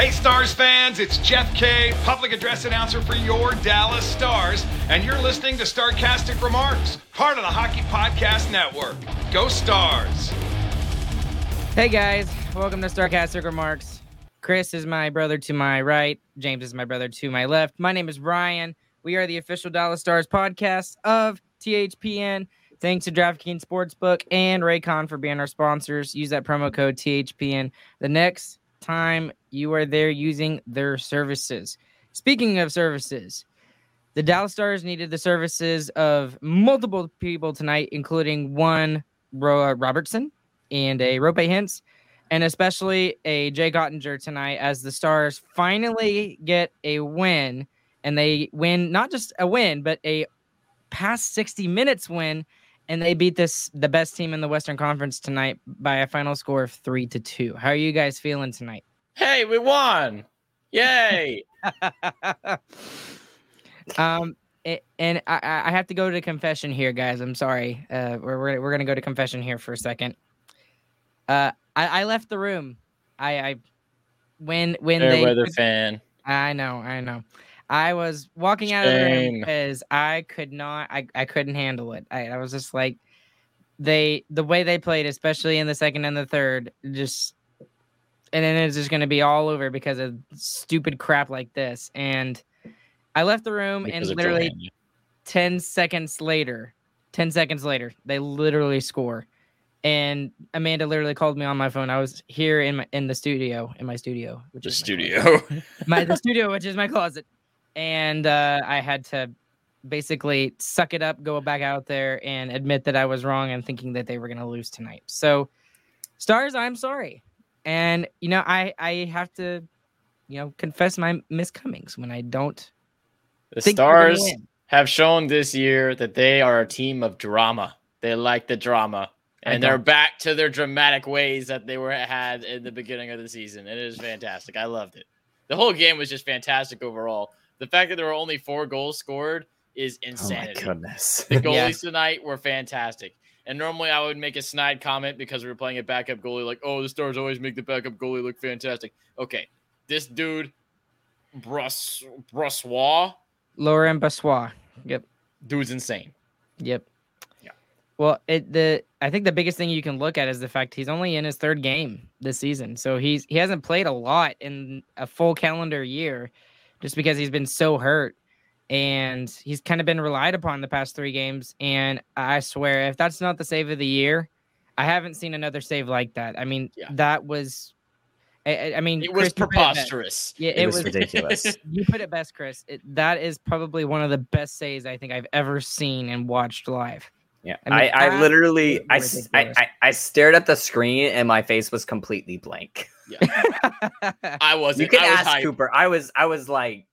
Hey, Stars fans, it's Jeff Kay, public address announcer for your Dallas Stars, and you're listening to Starcastic Remarks, part of the Hockey Podcast Network. Go Stars! Hey guys, welcome to Starcastic Remarks. Chris is my brother to my right, James is my brother to my left. My name is Brian. We are the official Dallas Stars podcast of THPN. Thanks to DraftKings Sportsbook and Raycon for being our sponsors. Use that promo code THPN. The next time you are there using their services. Speaking of services, the Dallas Stars needed the services of multiple people tonight, including one Ro- uh, Robertson and a Roope Hintz, and especially a Jay Oettinger tonight as the Stars finally get a win. And they win not just a win, but a past 60 minutes win. And they beat this the best team in the Western Conference tonight by a final score of three to two. How are you guys feeling tonight? Hey, we won! Yay! um, it, and I, I have to go to confession here, guys. I'm sorry. Uh, we're we're, we're gonna go to confession here for a second. Uh, I, I left the room. I, I when when Fair they weather fan. I know, I know. I was walking out of the room because I could not, I, I couldn't handle it. I, I was just like, they, the way they played, especially in the second and the third, just, and then it's just going to be all over because of stupid crap like this. And I left the room, Because and literally Johanna. 10 seconds later, 10 seconds later, they literally score. And Amanda literally called me on my phone. I was here in my in the studio, in my studio, which the is my studio. my the studio, which is my closet, and uh, I had to basically suck it up, go back out there, and admit that I was wrong and thinking that they were going to lose tonight. So, stars, I'm sorry, and you know I I have to, you know, confess my miscomings when I don't the think we're gonna Stars have shown this year that they are a team of drama. They like the drama. And they're back to their dramatic ways that they were had in the beginning of the season. and It is fantastic. I loved it. The whole game was just fantastic overall. The fact that there were only four goals scored is insanity. Oh my goodness. The goalies Yeah. tonight were fantastic. And normally I would make a snide comment because we were playing a backup goalie, like, oh, the Stars always make the backup goalie look fantastic. Okay, this dude, Brus Brussois, Laurent Bassois. Yep. dude's insane. Yep. Yeah. Well, it the I think the biggest thing you can look at is the fact he's only in his third game this season. So he's he hasn't played a lot in a full calendar year just because he's been so hurt. And he's kind of been relied upon the past three games. And I swear, if that's not the save of the year, I haven't seen another save like that. I mean, Yeah. that was I- I, I mean It was Chris, you put preposterous. Yeah, It, was, ridiculous. you put it best, Chris. It, that is probably one of the best saves I think I've ever seen and watched live. Yeah, I mean, I, I, literally, is I, s- I, ridiculous. I, I stared at the screen and my face was completely blank. Yeah, I wasn't. You can I was ask hyped. Cooper. I was, I was like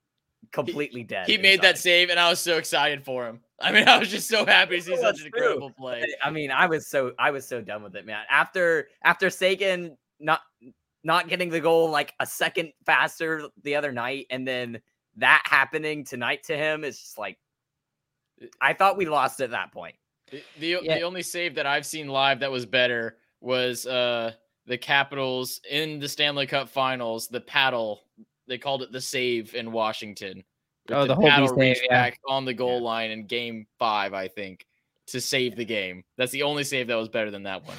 completely dead. He made that save, and I was so excited for him. I mean, I was just so happy to see such an true. incredible play. I mean, I was so, I was so done with it, man. After, after Seguin not, not getting the goal like a second faster the other night, and then that happening tonight to him is just like, I thought we lost at that point. The the, Yeah. the only save that I've seen live that was better was uh the Capitals in the Stanley Cup Finals. The paddle they called it the save in Washington. Oh, the Holtby paddle save, reach yeah. back on the goal line in Game Five, I think, to save the game. That's the only save that was better than that one.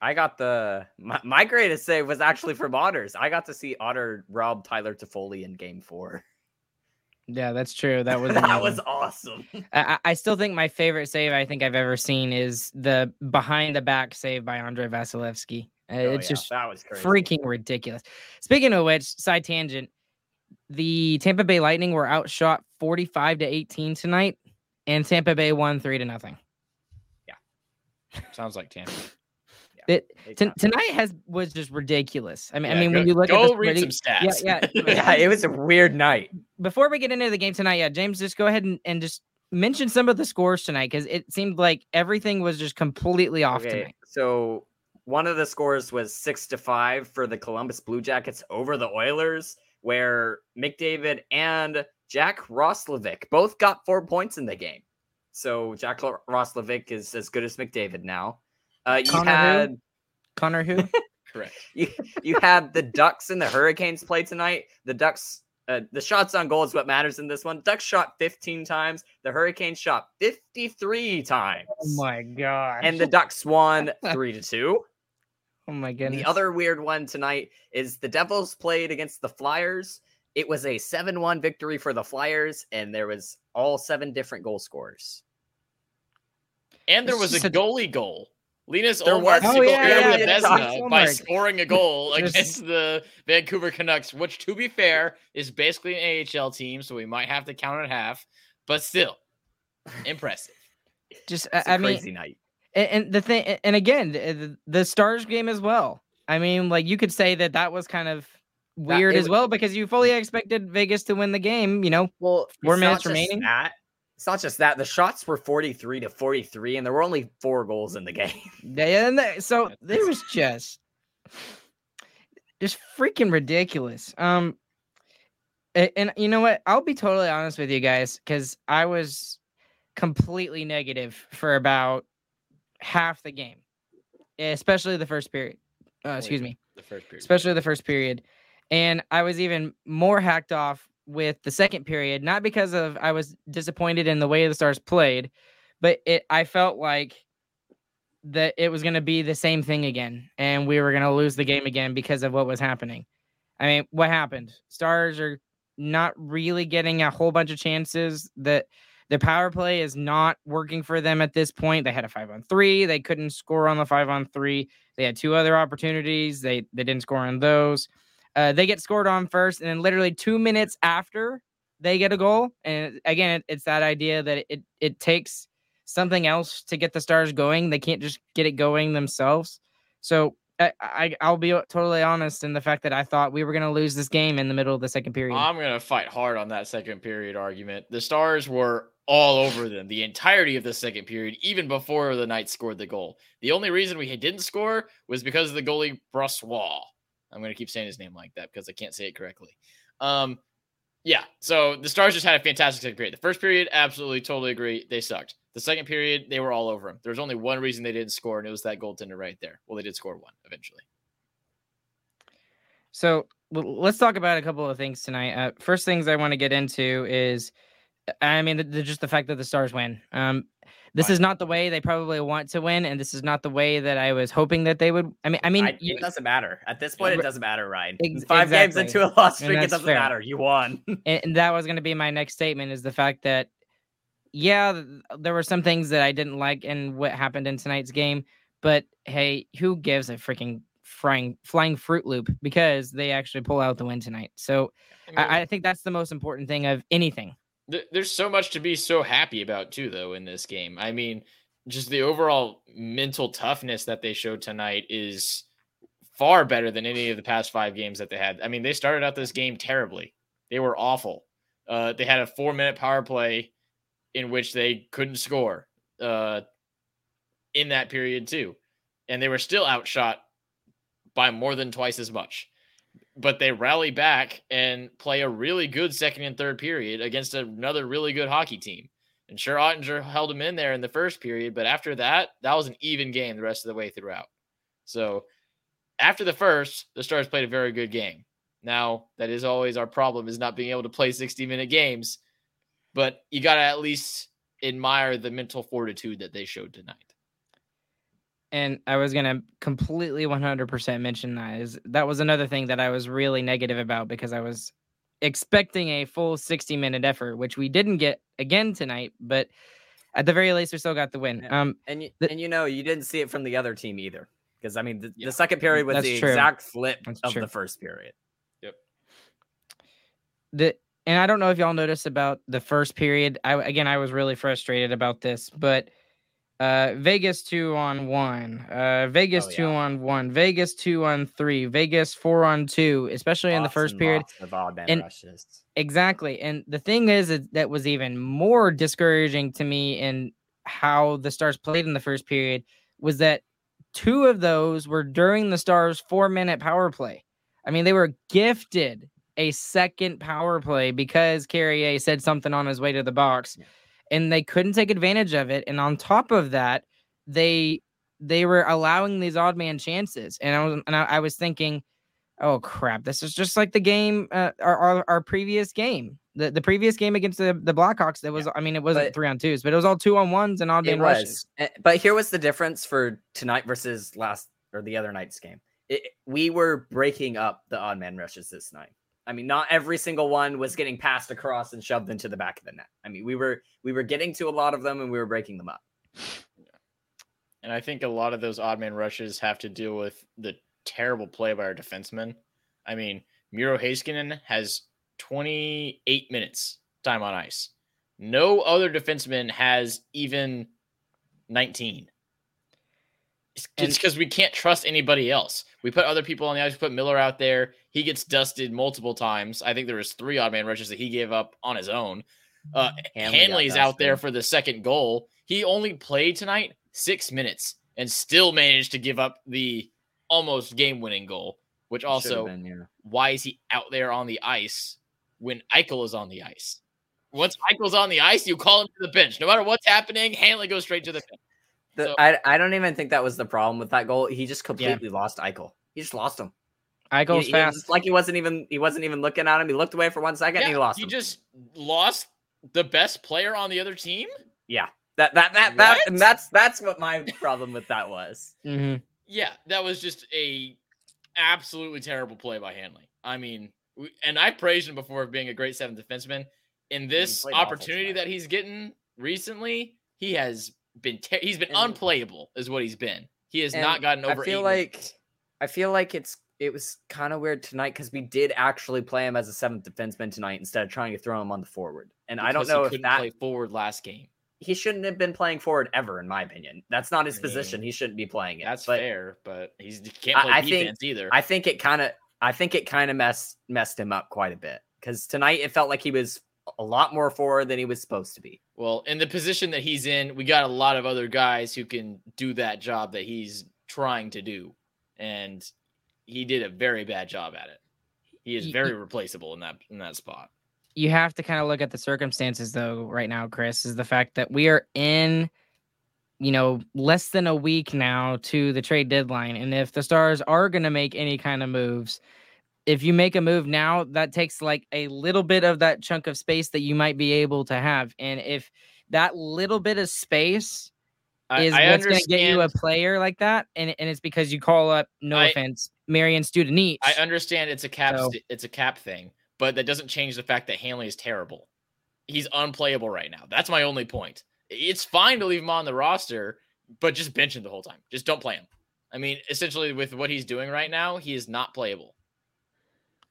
I got the my, my greatest save was actually from Otters. I got to see Otter rob Tyler Toffoli in Game Four. yeah, that's true. That was that was awesome. I, I I still think my favorite save I think I've ever seen is the behind the back save by Andre Vasilevskiy. Uh, Oh, it's yeah, just that was crazy. freaking ridiculous. Speaking of which, side tangent, the Tampa Bay Lightning were outshot 45 to 18 tonight, and Tampa Bay won three to nothing. Yeah. Sounds like Tampa. It, t- tonight has was just ridiculous. I mean, I mean, go, when you look go at the read spread- some stats. Yeah, yeah. yeah, it was a weird night. before we get into the game tonight, yeah, James, just go ahead and, and just mention some of the scores tonight because it seemed like everything was just completely off Okay, tonight. so one of the scores was six to five for the Columbus Blue Jackets over the Oilers, where McDavid and Jack Roslovic both got four points in the game. So Jack Lo- Roslovic is as good as McDavid now. Uh, you Connor who? had Connor, who? Correct. you, you had the Ducks and the Hurricanes play tonight. The Ducks, uh, the shots on goal is what matters in this one. Ducks shot 15 times. The Hurricanes shot 53 times. oh my gosh. and the Ducks won three to two. oh my And goodness. The other weird one tonight is the Devils played against the Flyers. It was a 7 1 victory for the Flyers, and there was all seven different goal scorers. And there was a just a- goalie goal. Linus There Ullmark was- Oh, yeah, yeah, yeah, Vezina Ullmark. by scoring a goal against the Vancouver Canucks, which, to be fair, is basically an AHL team, so we might have to count it half, but still impressive. just, It's I a I mean, crazy night. And, and the thing, and again, the, the- Stars game as well. I mean, like you could say that that was kind of weird as w- well because you fully expected Vegas to win the game. You know, Well, Four minutes remaining? That. It's not just that. The shots were 43 to 43, and there were only four goals in the game. Yeah, and so it was just just freaking ridiculous. Um and, you know what? I'll be totally honest with you guys cuz I was completely negative for about half the game. Especially the first period. Uh, excuse me. The first period. Especially the first period. And I was even more hacked off with the second period, not because of I was disappointed in the way the Stars played, but it I felt like that it was going to be the same thing again and we were going to lose the game again because of what was happening. I mean, what happened? Stars are not really getting a whole bunch of chances that their power play is not working for them at this point. They had a 5 on 3, they couldn't score on the 5 on 3. They had two other opportunities. They they didn't score on those. Uh, they get scored on first and then literally 2 minutes after they get a goal and again it, it's that idea that it it takes something else to get the stars going. They can't just get it going themselves. So I, I I'll be totally honest in the fact that I thought we were going to lose this game in the middle of the second period. I'm gonna fight hard on that second period argument. The Stars were all over them the entirety of the second period, even before the Knights scored the goal. The only reason we didn't score was because of the goalie Brossois. I'm gonna keep saying his name like that because I can't say it correctly. Um, yeah. So the Stars just had a fantastic second period. The first period, absolutely, totally agree. They sucked. The second period, they were all over him. There was only one reason they didn't score, and it was that goaltender right there. Well, they did score one eventually. So let's talk about a couple of things tonight. Uh, first things I want to get into is, I mean, the, the, just the fact that the Stars win. Um, this is not the way they probably want to win, and this is not the way that I was hoping that they would. I mean, I mean, I, it doesn't matter. At this point, it doesn't matter, Ryan. Ex- Five games into a loss streak, it doesn't fair. matter. You won. and, and that was going to be my next statement is the fact that yeah there were some things that i didn't like in what happened in tonight's game but hey who gives a freaking flying flying fruit loop because they actually pull out the win tonight so I, I think that's the most important thing of anything Th- There's so much to be so happy about too, though, in this game. I mean, just the overall mental toughness that they showed tonight is far better than any of the past five games that they had. I mean, they started out this game terribly. They were awful. Uh, they had a four minute power play in which they couldn't score uh, in that period too, and they were still outshot by more than twice as much but they rally back and play a really good second and third period against another really good hockey team. And sure, Oettinger held him in there in the first period, but after that, that was an even game the rest of the way throughout. So after the first, the Stars played a very good game. Now, that is always our problem is not being able to play 60 minute games, but you got to at least admire the mental fortitude that they showed tonight. And i was going to completely 100% mention that is that was another thing that i was really negative about because i was expecting a full 60 minute effort which we didn't get again tonight but at the very least we still got the win um And you, The- and you know, you didn't see it from the other team either. Because I mean, the, Yeah. the second period was the true. exact flip That's of true. the first period. Yep. The and I don't know if y'all noticed about the first period. I again I was really frustrated about this, but Uh, Vegas two on one. Uh, Vegas Oh, two yeah. on one. Vegas two on three. Vegas four on two. Especially in the first period. lots of odd man And- rushes. Exactly. And the thing is, is that was even more discouraging to me in how the Stars played in the first period was that two of those were during the Stars four minute power play. I mean, they were gifted a second power play because Carrier said something on his way to the box Yeah. And they couldn't take advantage of it. And on top of that, they they were allowing these odd man chances. And I was and I, I was thinking, oh crap, this is just like the game uh, our, our our previous game. The the previous game against the, the Blackhawks, that was I mean, it wasn't But- three on twos, but it was all two on ones and odd man rushes. Eh, but here was the difference for tonight versus last or the other night's game. It, we were breaking up the odd man rushes this night. I mean, not every single one was getting passed across and shoved into the back of the net. I mean, we were we were getting to a lot of them and we were breaking them up. And I think a lot of those odd man rushes have to deal with the terrible play by our defensemen. I mean, Miro Heiskanen has 28 minutes time on ice. No other defenseman has even 19. It's because we can't trust anybody else. We put other people on the ice. We put Miller out there. He gets dusted multiple times. I think there was three odd man rushes that he gave up on his own. Uh, Hanley got Hanley's out there for the second goal. He only played tonight six minutes and still managed to give up the almost game winning goal. Which also, been, yeah. why is he out there on the ice when Eichel is on the ice? Once Eichel's on the ice, you call him to the bench. No matter what's happening, Hanley goes straight to the bench. The- So- I I don't even think that was the problem with that goal. He just completely lost Eichel. He just lost him. He- Eichel's he- fast. like he wasn't even he wasn't even looking at him. He looked away for one second and he lost he him. just lost the best player on the other team. yeah. That that that that and that's that's what my problem with that was. hmm Yeah, that was just a absolutely terrible play by Hanley. I mean, and I praised him before of being a great seventh defenseman. In this opportunity that he's getting recently, he has been ter- he's been And- unplayable, is what he's been. He has not gotten over. I feel like minutes. I feel like it's it was kind of weird tonight because we did actually play him as a seventh defenseman tonight instead of trying to throw him on the forward. And I don't Because know if that play forward last game. he shouldn't have been playing forward ever, in my opinion. That's not his I position. mean, He shouldn't be playing it. That's but fair, but he's he can't play I think- defense either. I think it kind of I think it kind of messed messed him up quite a bit because tonight it felt like he was a lot more forward than he was supposed to be. Well, in the position that he's in, we got a lot of other guys who can do that job that he's trying to do. And he did a very bad job at it. He is very replaceable in that in that spot. You have to kind of look at the circumstances though, right now, Chris, is the fact that we are in, you know, less than a week now to the trade deadline. And if the Stars are going to make any kind of moves, if you make a move now, that takes like a little bit of that chunk of space that you might be able to have. And if that little bit of space I, is I what's going to get you a player like that, and, and it's because you call up, no I- offense, Marian Studenic. I understand it's a cap So- st- it's a cap thing, but that doesn't change the fact that Hanley is terrible. He's unplayable right now. That's my only point. It's fine to leave him on the roster, but just bench him the whole time. Just don't play him. I mean, essentially with what he's doing right now, he is not playable.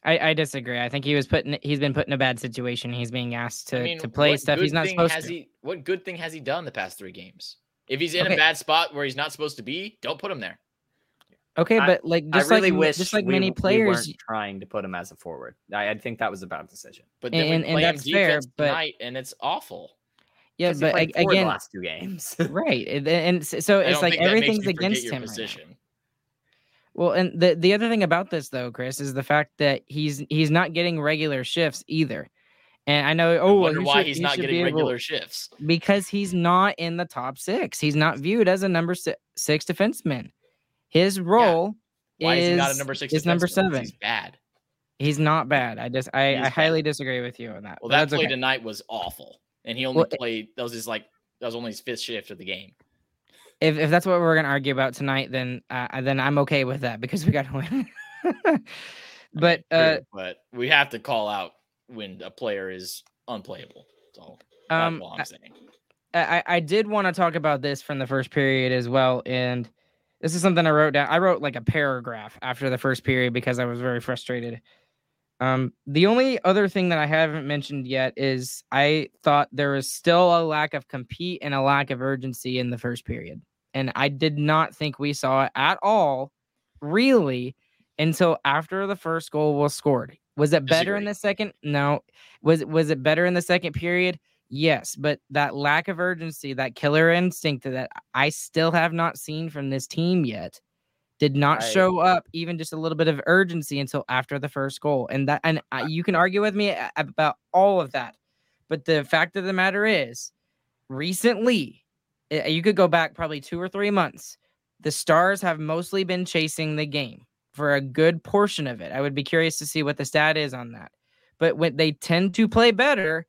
I, I disagree. I think he was put in, he's been put in a bad situation. He's being asked to, I mean, to play stuff he's not thing supposed has to. He, what good thing has he done the past three games? If he's in Okay. a bad spot where he's not supposed to be, don't put him there. Okay, I- but like just I really like wish just like we, many players, weren't trying to put him as a forward. I, I think that was a bad decision. But then And- we and play him that's fair, but- tonight, and it's awful. Yeah, but played a- the again, last two games. right, and, and so it's like think that makes everything's against him. right now. position. Well, and the the other thing about this though, Chris, is the fact that he's he's not getting regular shifts either. And I know, I oh, wonder he why should- he's he not getting able- regular shifts. because he's not in the top six. He's not viewed as a number si- six defenseman. His role Why is, is he not a number six? is number seven. He's bad. He's not bad. I just I, I highly disagree with you on that. Well, that that's play okay. tonight was awful, and he only Well, played. That was his like. That was only his fifth shift of the game. If if that's what we're gonna argue about tonight, then uh, then I'm okay with that because we got to win. But uh, but we have to call out when a player is unplayable. So that's um, all I'm saying. I, I I did want to talk about this from the first period as well, and this is something I wrote down. I wrote like a paragraph after the first period because I was very frustrated. Um, the only other thing that I haven't mentioned yet is I thought there was still a lack of compete and a lack of urgency in the first period. And I did not think we saw it at all, really, until after the first goal was scored. Was it better in the second? No. Was it was it better in the second period? Yes, but that lack of urgency, that killer instinct that I still have not seen from this team yet, did not show up even just a little bit of urgency until after the first goal. And that and I, you can argue with me about all of that. But the fact of the matter is, recently, Eh, you could go back probably 2 or 3 months. The Stars have mostly been chasing the game for a good portion of it. I would be curious to see what the stat is on that. But when they tend to play better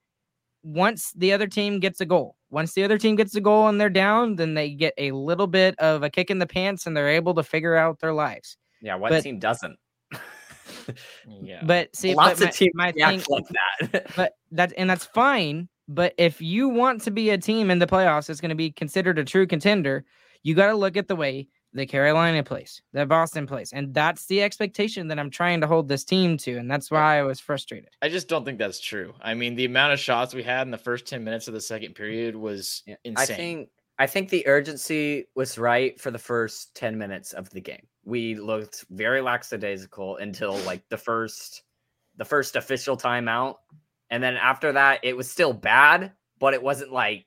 once the other team gets a goal. Once the other team gets a goal and they're down, then they get a little bit of a kick in the pants and they're able to figure out their lives. Yeah, what But- team doesn't? Yeah. But see, Lots but of teams my thing, like that. but that and that's fine. But if you want to be a team in the playoffs that's going to be considered a true contender, you got to look at the way the Carolina plays, the Boston plays, and that's the expectation that I'm trying to hold this team to, and that's why I was frustrated. I just don't think that's true. I mean, the amount of shots we had in the first 10 minutes of the second period was Yeah, insane. I think I think the urgency was right for the first 10 minutes of the game. We looked very lackadaisical until like the first the first official timeout. And then after that, it was still bad, but it wasn't like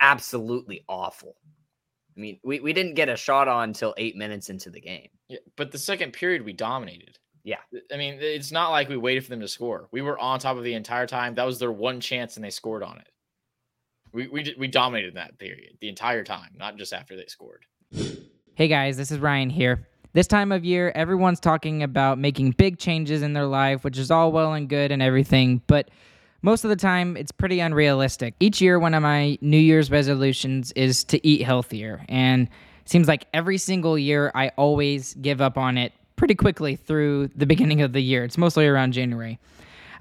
absolutely awful. I mean, we, we didn't get a shot on until eight minutes into the game. Yeah, but the second period we dominated. Yeah. I mean, it's not like we waited for them to score. We were on top of the entire time. That was their one chance and they scored on it. We we we dominated that period the entire time, not just after they scored. Hey guys, this is Ryan here. This time of year, everyone's talking about making big changes in their life, which is all well and good and everything, but most of the time it's pretty unrealistic. Each year, one of my New Year's resolutions is to eat healthier, and seems like every single year I always give up on it pretty quickly through the beginning of the year. It's mostly around January.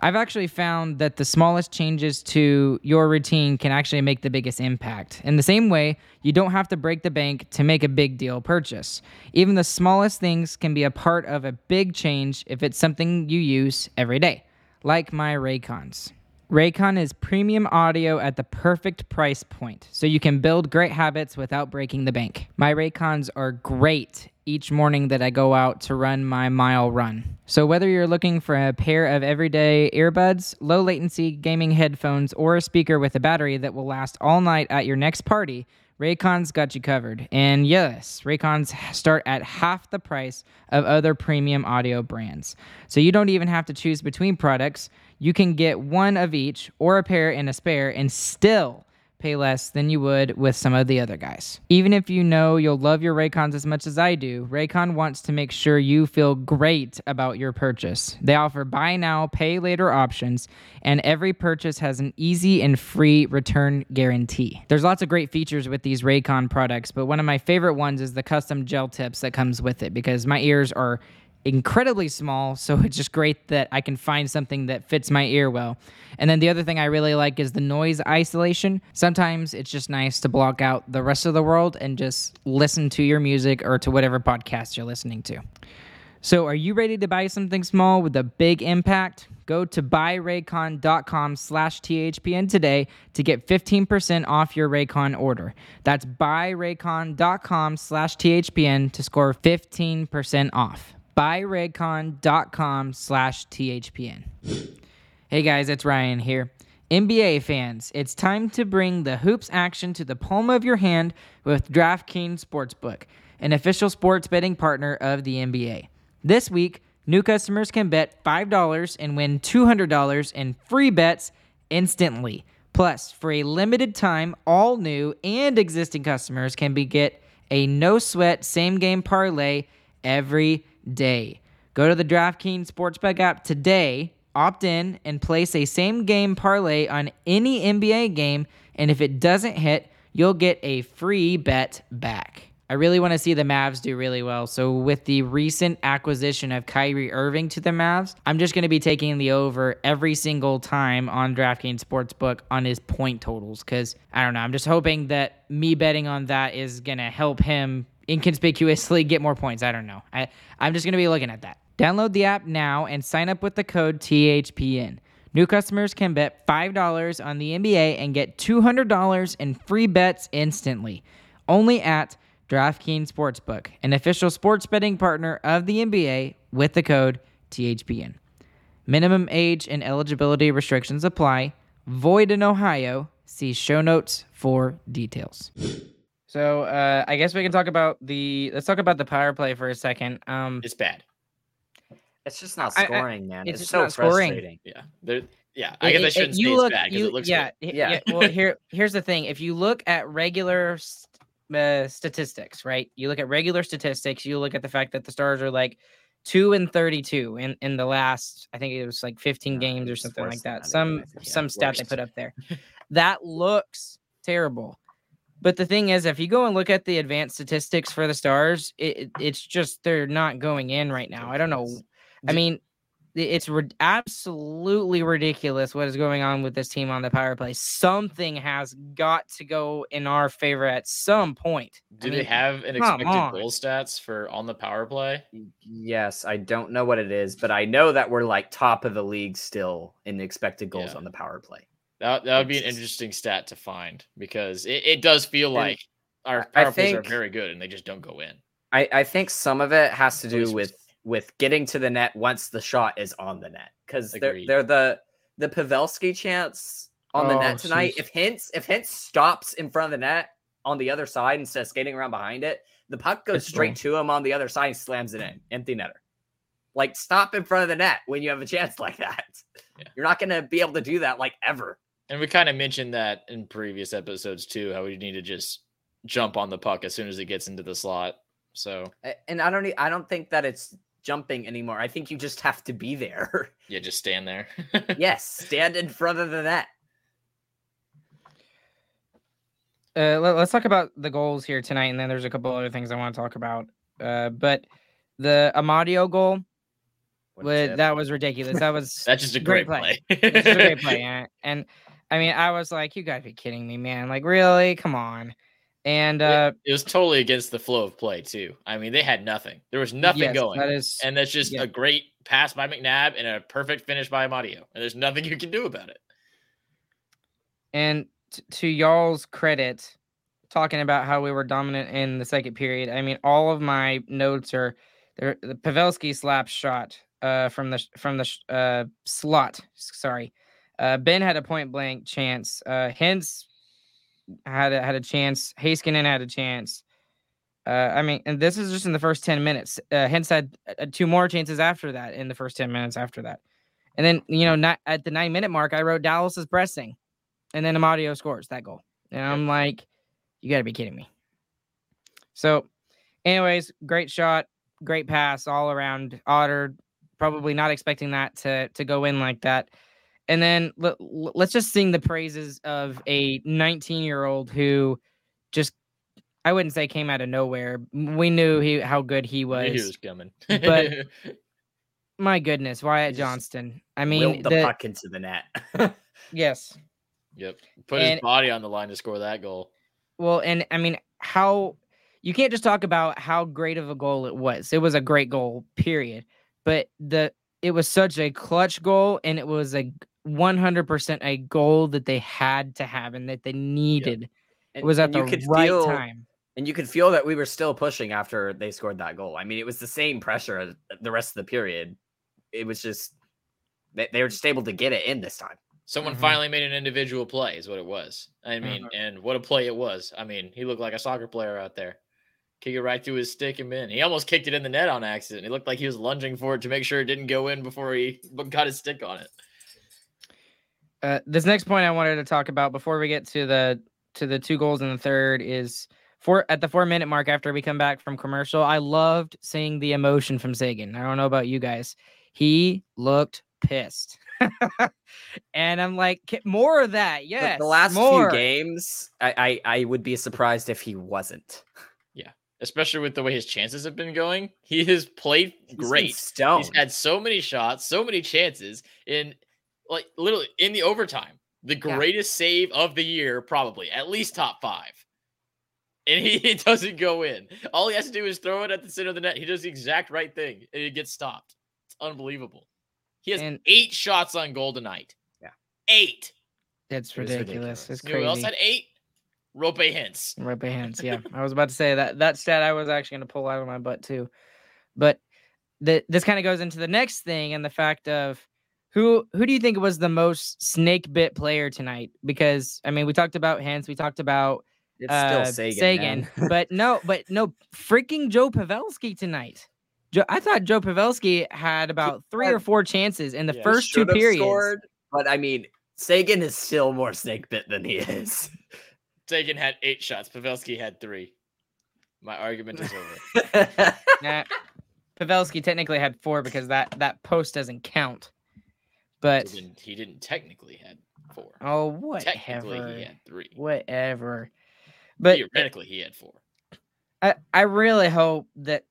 I've actually found that the smallest changes to your routine can actually make the biggest impact. In the same way, you don't have to break the bank to make a big deal purchase. Even the smallest things can be a part of a big change if it's something you use every day, like my Raycons. Raycon is premium audio at the perfect price point, so you can build great habits without breaking the bank. My Raycons are great each morning that I go out to run my mile run. So, whether you're looking for a pair of everyday earbuds, low latency gaming headphones, or a speaker with a battery that will last all night at your next party, Raycon's got you covered. And yes, Raycons start at half the price of other premium audio brands. So you don't even have to choose between products. You can get one of each or a pair and a spare and still pay less than you would with some of the other guys. Even if you know you'll love your Raycons as much as I do, Raycon wants to make sure you feel great about your purchase. They offer buy now, pay later options, and every purchase has an easy and free return guarantee. There's lots of great features with these Raycon products, but one of my favorite ones is the custom gel tips that comes with it because my ears are incredibly small, so it's just great that I can find something that fits my ear well. And then the other thing I really like is the noise isolation. Sometimes it's just nice to block out the rest of the world and just listen to your music or to whatever podcast you're listening to. So, are you ready to buy something small with a big impact? Go to buyraycon.com slash THPN today to get 15% off your Raycon order. That's buyraycon.com slash THPN to score 15% off. Buyraycon.com slash THPN. Hey guys, it's Ryan here. NBA fans, it's time to bring the hoops action to the palm of your hand with DraftKings Sportsbook, an official sports betting partner of the NBA. This week, new customers can bet $5 and win $200 in free bets instantly. Plus, for a limited time, all new and existing customers can be get a no sweat same game parlay every day. Go to the DraftKings Sportsbook app today, opt in, and place a same game parlay on any NBA game. And if it doesn't hit, you'll get a free bet back. I really want to see the Mavs do really well. So, with the recent acquisition of Kyrie Irving to the Mavs, I'm just going to be taking the over every single time on DraftKings Sportsbook on his point totals because I don't know. I'm just hoping that me betting on that is going to help him inconspicuously get more points. I don't know. I, I'm just going to be looking at that. Download the app now and sign up with the code THPN. New customers can bet $5 on the NBA and get $200 in free bets instantly. Only at DraftKings Sportsbook, an official sports betting partner of the NBA with the code THPN. Minimum age and eligibility restrictions apply. Void in Ohio. See show notes for details. So uh, I guess we can talk about the let's talk about the power play for a second. Um, It's bad. It's just not I- I- scoring, man. it's It's, just so not scoring. frustrating. Yeah. There, yeah. I guess I it- shouldn't it- say you it's look, bad because you- it looks yeah, good. Yeah. yeah. Well, here here's the thing. If you look at regular st- uh, statistics, right? You look at regular statistics. You look at the fact that the Stars are like two and thirty-two in in the last. I think it was like fifteen No, games or something like that. that, Some yeah, some stat they put up there. that looks terrible. But the thing is, if you go and look at the advanced statistics for the Stars, it, it- it's just they're not going in right now. I don't know. I mean, it's rid- absolutely ridiculous what is going on with this team on the power play. Something has got to go in our favor at some point. I Do they have an expected on. goal stats for on the power play? Yes, I don't know what it is, but I know that we're like top of the league still in expected goals Yeah. on the power play. That that would be an interesting stat to find because it, it does feel And like our I power plays are very good and they just don't go in. I, I think some of it has to do with with getting to the net once the shot is on the net because they're they're the the Pavelski chance on the Oh, net tonight. jeez. If Hintz if Hintz stops in front of the net on the other side instead of skating around behind it, the puck goes It's straight to him on the other side and slams it in, empty netter. Like stop in front of the net when you have a chance like that. Yeah. You're not gonna be able to do that like ever. And we kind of mentioned that in previous episodes too, how we need to just jump on the puck as soon as it gets into the slot. So And I don't I don't think that it's jumping anymore. I think you just have to be there. yeah, just stand there. yes, stand in front of the net. Uh, let, us talk about the goals here tonight, and then there's a couple other things I want to talk about. Uh, but the Amadio goal, What a wa- chip. that was ridiculous. That was That's just a Great great, play. play. Just a great play. And, and I mean, I was like, you gotta be kidding me, man. Like, really? Come on. And uh It was totally against the flow of play too. I mean, they had nothing. There was nothing yes, going. That is and that's just yeah. a great pass by McNabb and a perfect finish by Amadio. And there's nothing you can do about it. and t- to y'all's credit, talking about how we were dominant in the second period. I mean, all of my notes are there. The Pavelski slap shot uh, from the from the uh, slot. Sorry, uh, Benn had a point blank chance. Uh, Hintz had a, had a chance. Heiskanen had a chance. Uh, I mean, and this is just in the first ten minutes. Uh, Hintz had uh, two more chances after that in the first ten minutes after that, and then you know, not at the nine minute mark, I wrote Dallas is pressing and then Amadio scores that goal. And I'm like, you got to be kidding me. So, anyways, great shot, great pass all around. Otter probably not expecting that to to go in like that. And then let, let's just sing the praises of a 19 year old who just I wouldn't say came out of nowhere. We knew he how good he was. He was coming. But- My goodness, Wyatt He Johnston. I mean, the, the- puck into the net. yes. yep. Put his body on the line to score that goal. Well, and I mean, how you can't just talk about how great of a goal it was. It was a great goal, period. But the it was such a clutch goal, and it was a 100% a goal that they had to have and that they needed. It And- was at the you could right feel, time. And you could feel that we were still pushing after they scored that goal. I mean, it was the same pressure the rest of the period. It was just they, they were just able to get it in this time. Someone Mhm. finally made an individual play, is what it was. I Mm-hmm. mean, and what a play it was. I mean, he looked like a soccer player out there. Kick it right through his stick and in. He almost kicked it in the net on accident. He looked like he was lunging for it to make sure it didn't go in before he got his stick on it. Uh, this next point I wanted to talk about before we get to the to the two goals in the third is four at the four minute mark after we come back from commercial. I loved seeing the emotion from Seguin. I don't know about you guys. He looked pissed. and I'm like, "K- more of that. The- Yes. the last more. few games, I, I I would be surprised if he wasn't. Yeah. Especially with the way his chances have been going. He has played He's great. stoned. He's had so many shots, so many chances in like literally in the overtime. The Yeah. greatest save of the year, probably at least top five. And he, it doesn't go in. All he has to do is throw it at the center of the net. He does the exact right thing, and it gets stopped. It's unbelievable. He has And- eight shots on goal tonight. Yeah. Eight. That's It is ridiculous. ridiculous. It's You know who else had eight? Roope Hintz. Right by hands. Yeah, I was about to say that that stat I was actually going to pull out of my butt too, but the, this kind of goes into the next thing and the fact of who who do you think was the most snake bit player tonight? Because I mean, we talked about Hintz, we talked about It's uh, still Seguin. man. but no, but no, freaking Joe Pavelski tonight. Joe, I thought Joe Pavelski had about three or four chances in the Yeah, first two periods. scored, but I mean, Seguin is still more snake bit than he is. Seguin had eight shots. Pavelski had three. My argument is over. Nah, Pavelski technically had four because that that post doesn't count. But he, didn't, he didn't technically had four. oh, what? Technically, he had three. whatever. But Theoretically, he had four. I I really hope that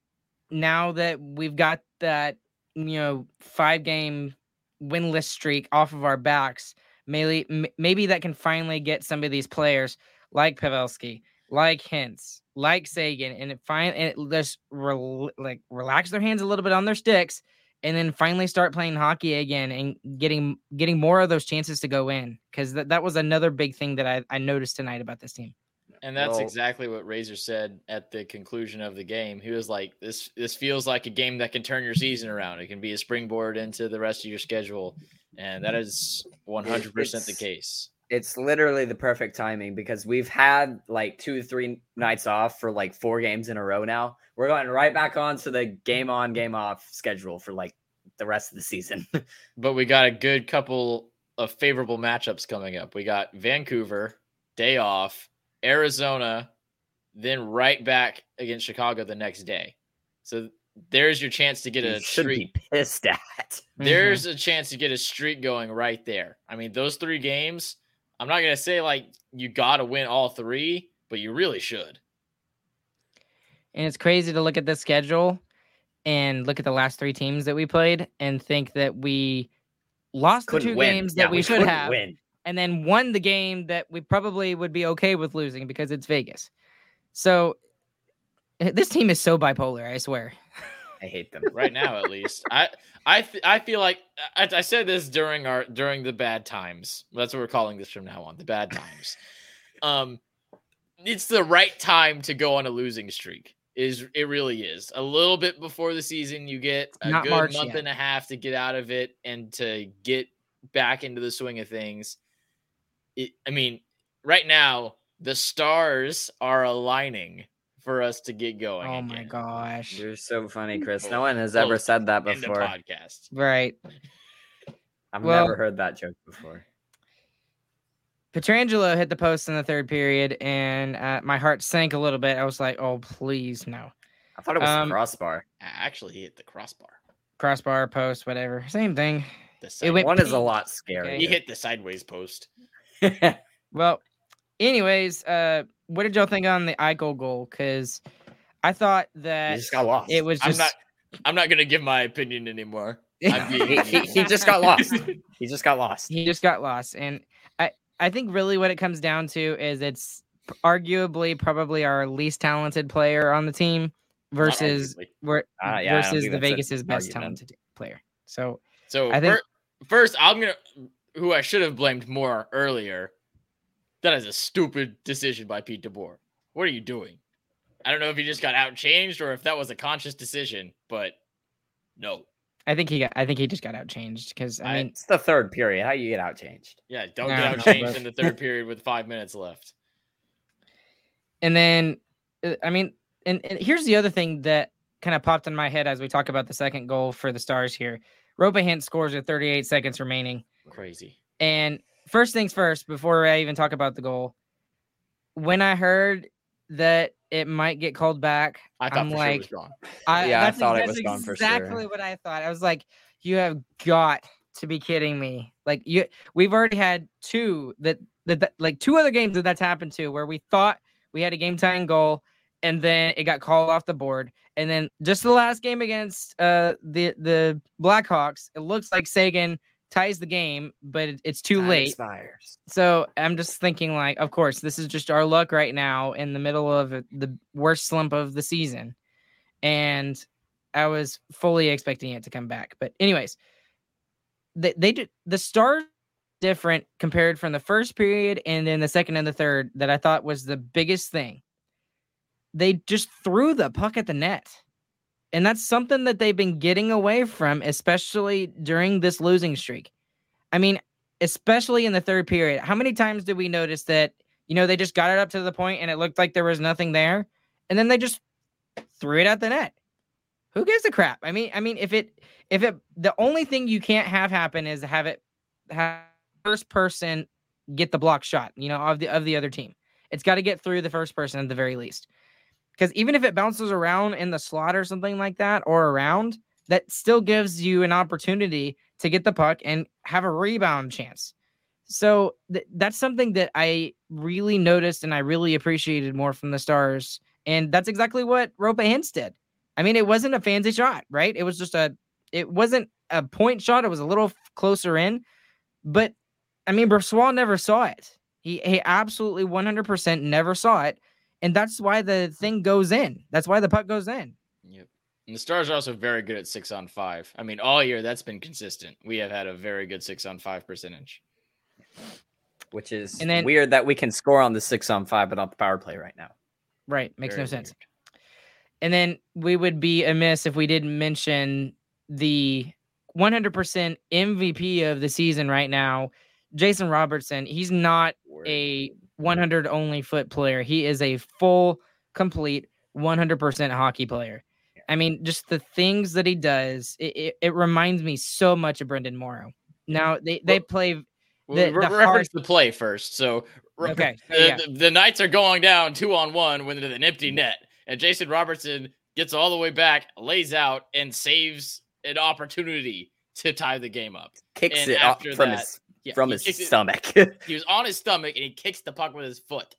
now that we've got that you know five game winless streak off of our backs, maybe maybe that can finally get some of these players like Pavelski, like Hintz, like Seguin, and it find and it just rel- like relax their hands a little bit on their sticks, and then finally start playing hockey again and getting getting more of those chances to go in because that, that was another big thing that I, I noticed tonight about this team. And that's Well- exactly what Razor said at the conclusion of the game. He was like, "This this feels like a game that can turn your season around. It can be a springboard into the rest of your schedule." And that mm. is 100% the case. It's literally the perfect timing because we've had like two, three nights off for like four games in a row now. We're going right back on to the game on, game off schedule for like the rest of the season. But we got a good couple of favorable matchups coming up. We got Vancouver, day off, Arizona, then right back against Chicago the next day. So there's your chance to get a should streak. be pissed at. There's a chance to get a streak going right there. I mean, those three games, I'm not going to say like you got to win all three, but you really should. And it's crazy to look at the schedule and look at the last three teams that we played and think that we lost the Couldn't two win. games Yeah, that we, should have win. and then won the game that we probably would be okay with losing because it's Vegas. So eh, this team is so bipolar, I swear. I hate them. right now at least. I I th- I feel like I, I said this during our during the bad times. That's what we're calling this from now on, the bad times. Um it's the right time to go on a losing streak. Is it really is. A little bit before the season you get a Not good March month yet. and a half to get out of it and to get back into the swing of things. It, I mean, right now the stars are aligning for us to get going. Oh my again. gosh. You're so funny, Chris. No one has ever said that before. podcast. Right. I've Well- never heard that joke before. Pietrangelo hit the post in the third period and uh, my heart sank a little bit. I was like, oh, please, no. I thought it was Um, a crossbar. Actually, he hit the crossbar. Crossbar, post, whatever. Same thing. The It went One is a pink. lot he scarier. hit the sideways post. Well, anyways, uh, what did y'all think on the Eichel goal? Because I thought he that just got lost. it was just. I'm not. I'm not gonna give my opinion anymore. He, he, he just got lost. He just got lost. he just got lost, and I I think really what it comes down to is it's arguably probably our least talented player on the team versus arguably. where Ah, yeah, versus the that's Vegas's best argument. talented player. So So I think- first, I'm gonna. Who I should have blamed more earlier. That is a stupid decision by Pete DeBoer. What are you doing? I don't know if he just got outchanged or if that was a conscious decision, but no. I think he got I think he just got outchanged because I I- mean It's the third period. How you get outchanged? Yeah, don't No, get no, outchanged but- in the third period with five minutes left. And then, uh, I mean, and, and here's the other thing that kind of popped in my head as we talk about the second goal for the Stars here. Hintz scores with 38 seconds remaining. Crazy. And first things first, before I even talk about the goal, when I heard that it might get called back, I thought I'm like, sure it was gone. I, Yeah, I thought it was gone for exactly sure. what I thought. I was like, you have got to be kidding me. Like you, we've already had two that, that, that like two other games that that's happened to where we thought we had a game tying goal and then it got called off the board. And then just the last game against uh the the Blackhawks, it looks like Seguin ties the game, but it, it's too Time late. Expires. So I'm just thinking, like, of course, this is just our luck right now in the middle of the worst slump of the season. And I was fully expecting it to come back. But anyways, they they did the stars different compared from the first period and then the second and the third that I thought was the biggest thing. They just threw the puck at the net. And that's something that they've been getting away from, especially during this losing streak. I mean, especially in the third period. How many times did we notice that, you know, they just got it up to the point and it looked like there was nothing there? And then they just threw it at the net. Who gives a crap? I mean, I mean, if it if it the only thing you can't have happen is have it have first person get the block shot, you know, of the of the other team. It's got to get through the first person at the very least. Because even if it bounces around in the slot or something like that, or around, that still gives you an opportunity to get the puck and have a rebound chance. So th- that's something that I really noticed and I really appreciated more from the Stars. And that's exactly what Roope Hintz did. I mean, it wasn't a fancy shot, right? It was just a, it wasn't a point shot. It was a little closer in, but I mean, Brossoit never saw it. He he absolutely 100% never saw it, and that's why the thing goes in. That's why the puck goes in. Yep. And the Stars are also very good at six on five. I mean, all year that's been consistent. We have had a very good six on five percentage. Which is And then- weird that we can score on the six on five, but not the power play right now. Right, makes Very no sense. weird. And then we would be amiss if we didn't mention the 100% MVP of the season right now, Jason Robertson. He's not a 100 only foot player. He is a full, complete 100% hockey player. I mean, just the things that he does, it, it, it reminds me so much of Brendan Morrow. Now they they Well, play Well, The- the reference hard- the play first. So re- Okay, the, yeah. the, the Knights are going down two on one with an empty net, and Jason Robertson gets all the way back, lays out, and saves an opportunity to tie the game up. Kicks And it up after from that, his Yeah, from his kicks it- stomach he was on his stomach and he kicks the puck with his foot,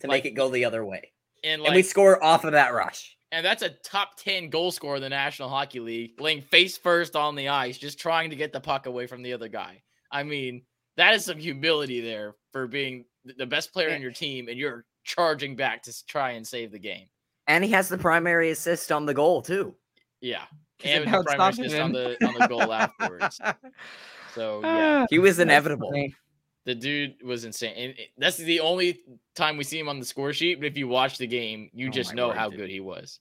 To make it go the other way. and and we score off of that rush. And that's a top 10 goal scorer in the National Hockey League, laying face first on the ice, just trying to get the puck away from the other guy. I mean, that is some humility there for being the best player in your team, and you're charging back to try and save the game. And he has the primary assist on the goal too. Yeah. And the primary assist on the, on the goal afterwards. So, yeah, Ah, He was inevitable. the dude was insane. And that's the only time we see him on the score sheet. But if you watch the game, you Oh just know word, how dude. good he was.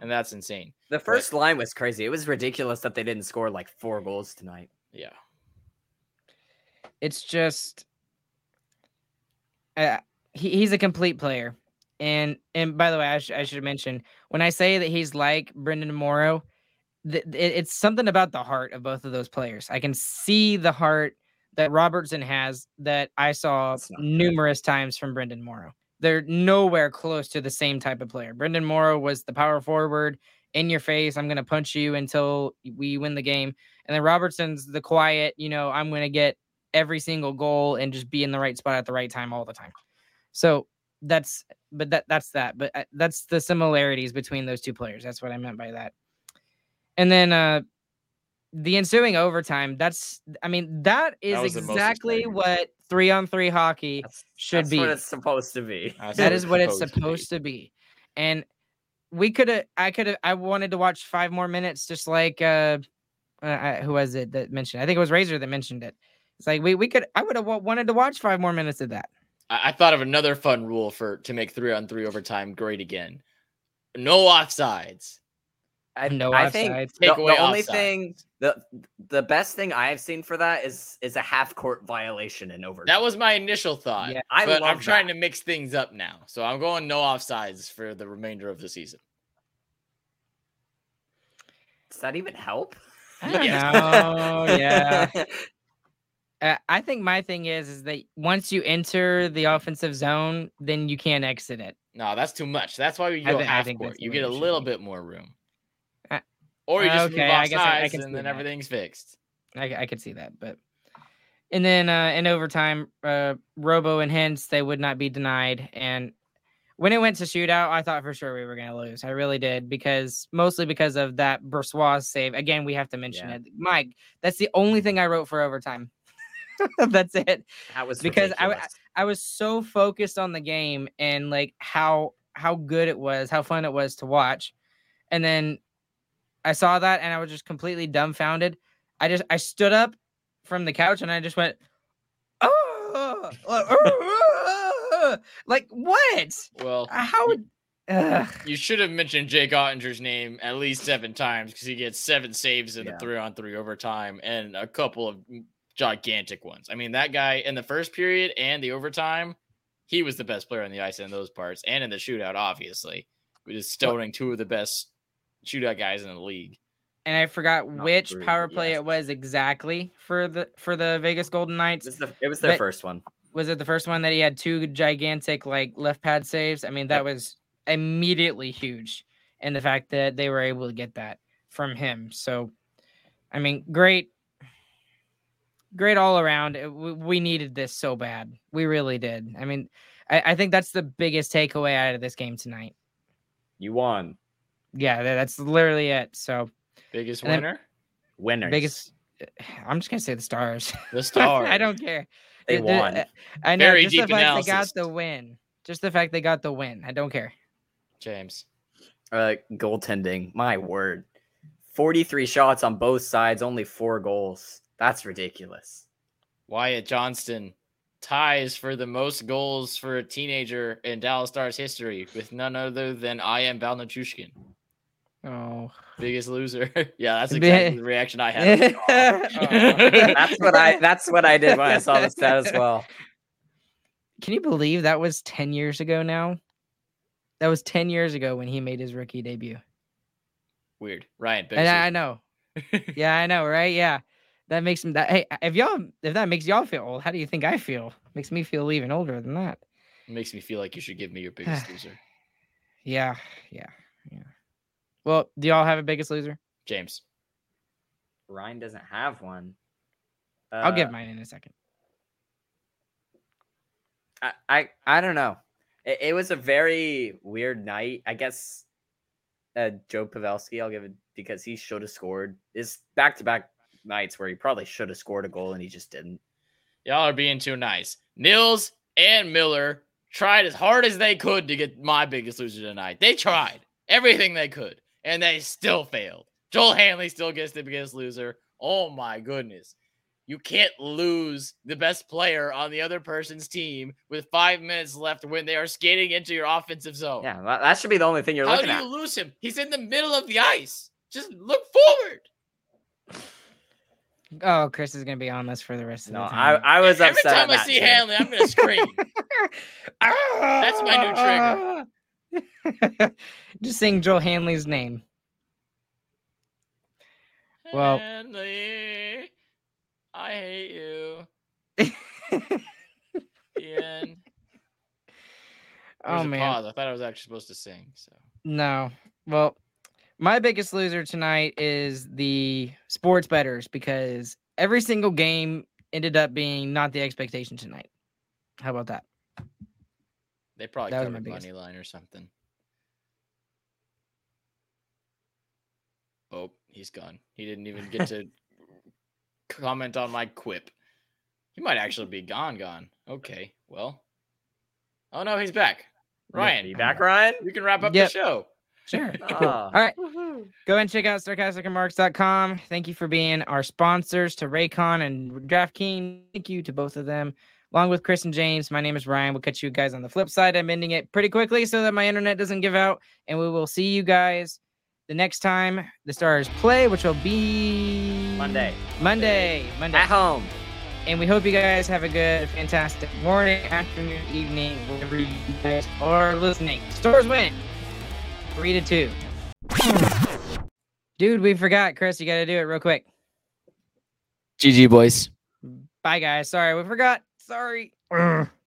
And that's insane. The first line was crazy. It was ridiculous that they didn't score like four goals tonight. Yeah. it's just uh, he, he's a complete player and and by the way I, sh- I should mention when i say that he's like brendan morrow th- it, it's something about the heart of both of those players i can see the heart that robertson has that i saw That's not fair. numerous times from brendan morrow they're nowhere close to the same type of player brendan morrow was the power forward in your face i'm going to punch you until we win the game and then robertson's the quiet you know i'm going to get every single goal and just be in the right spot at the right time all the time. So that's but that that's that. But uh, that's the similarities between those two players. That's what I meant by that. And then uh the ensuing overtime, that's I mean that is was the most exactly what 3 on 3 hockey That's, Should that's what be. it's supposed to be. That's that what is what it's to be. supposed to be. And we could have I could have I wanted to watch 5 more minutes just like uh, uh who was it that mentioned? I think it was Razor that mentioned it. It's like we we could I would have wanted to watch 5 more minutes of that. I, I thought of another fun rule for to make three on three overtime great again. No offsides. I, No I think offsides. the, Take the only offsides. thing the the best thing I have seen for that is is a half court violation in overtime. That was my initial thought. Yeah, I but I'm love trying to mix things up now. So I'm going no offsides for the remainder of the season. Does that even help? I don't Yes. know. yeah. I think my thing is is that once you enter the offensive zone, then you can't exit it. No, that's too much. That's why we go thi- half court. You get a little bit more room. Uh, or you just okay, move I guess I- I can and then that. everything's fixed. I, I could see that, but and then uh, in overtime, uh, Robo and Hintz they would not be denied. And when it went to shootout, I thought for sure we were going to lose. I really did because mostly because of that Brossoit save. Again, we have to mention Yeah. it. Mike, that's the only thing I wrote for overtime. that's it. That was Because I ridiculous. I was so focused on the game and like how how good it was, how fun it was to watch. And then I saw that and I was just completely dumbfounded. I just I stood up from the couch and I just went, oh, like what? Well, uh, How would? Ugh. you should have mentioned Jake Oettinger's name at least seven times because he gets seven saves in Yeah. the three on three overtime and a couple of mm, gigantic ones. I mean, that guy in the first period and the overtime, he was the best player on the ice in those parts and in the shootout, obviously. Just stoning two of the best shootout guys in the league. And I forgot Not which true, power play yes. it was exactly for the for the Vegas Golden It Knights. was, the, it was their But- first one. was it the first one that he had two gigantic like left pad saves? I mean, that was immediately huge, and the fact that they were able to get that from him. So, I mean, great, great all around. We, we needed this so bad. We really did. I mean, I, I think that's the biggest takeaway out of this game tonight. You won. Yeah, that's literally it. So, Biggest And then- winner? Winners. biggest. I'm just gonna say the stars. The Stars. I don't care. They The- the- won. uh, I know Very just the deep fact they got the win. Just the fact they got the win. I don't care. James. Uh, goaltending. My word. 43 shots on both sides, only four goals. That's ridiculous. Wyatt Johnston ties for the most goals for a teenager in Dallas Stars history with none other than Valeri Nichushkin. Oh. Biggest loser. yeah, that's exactly the reaction I had. Oh, that's what I that's what I did when I saw the stat as well. Can you believe that was 10 years ago now? That was 10 years ago when he made his rookie debut. Weird. Ryan, And I, I know. Yeah, I know, right? Yeah. That makes me that hey, if y'all if that makes y'all feel old, how do you think I feel? Makes me feel even older than that. loser. makes me feel like you should give me your biggest loser. Yeah, yeah, yeah. Well, do y'all have a biggest loser? James. Ryan doesn't have one. I'll give Uh, mine in a second. I, I I don't know. It, it was a very weird night. I guess uh, Joe Pavelski, I'll give it because he should have scored. Is back to back nights where he probably should have scored a goal and he just didn't. Y'all are being too nice. Nils and Miller tried as hard as they could to get my biggest loser tonight. They tried everything they could, and they still failed. Joel Hanley still gets the biggest loser. Oh my goodness. You can't lose the best player on the other person's team with five minutes left when they are skating into your offensive zone. Yeah, that, that should be the only thing you're How looking at. How do at. you lose him? He's in the middle of the ice. Just look forward. Oh, Chris is gonna be on this for the rest of No, the I, time. I was Every upset. time at I that see too. Hanley, I'm gonna scream. That's my new trigger. Just saying Joel Hanley's name. Well- Hanley, I hate you. Ian. oh There's man. pause. I thought I was actually supposed to sing. So No. Well, my biggest loser tonight is the sports betters because every single game ended up being not the expectation tonight. How about that? They probably That was my covered biggest- money line or something. Oh, he's gone. He didn't even get to comment on my quip. He might actually be gone. Gone. Okay. Well. Oh no, he's back. Ryan, Are you back, Ryan? you can wrap up Yep. the show. Sure. All right. Go and check out sarcasticremarks.com. Thank you for being our sponsors to Raycon and DraftKings. Thank you to both of them. Along with Chris and James, my name is Ryan. We'll catch you guys on the flip side. I'm ending it pretty quickly so that my internet doesn't give out. And we will see you guys the next time the Stars play, which will be Monday Monday. Monday. at home. And we hope you guys have a good, fantastic morning, afternoon, evening, wherever you guys are listening. Stars win. Three to two. Dude, we forgot. Chris, you got to do it real quick. GG boys. Bye, guys. Sorry, we forgot. Sorry.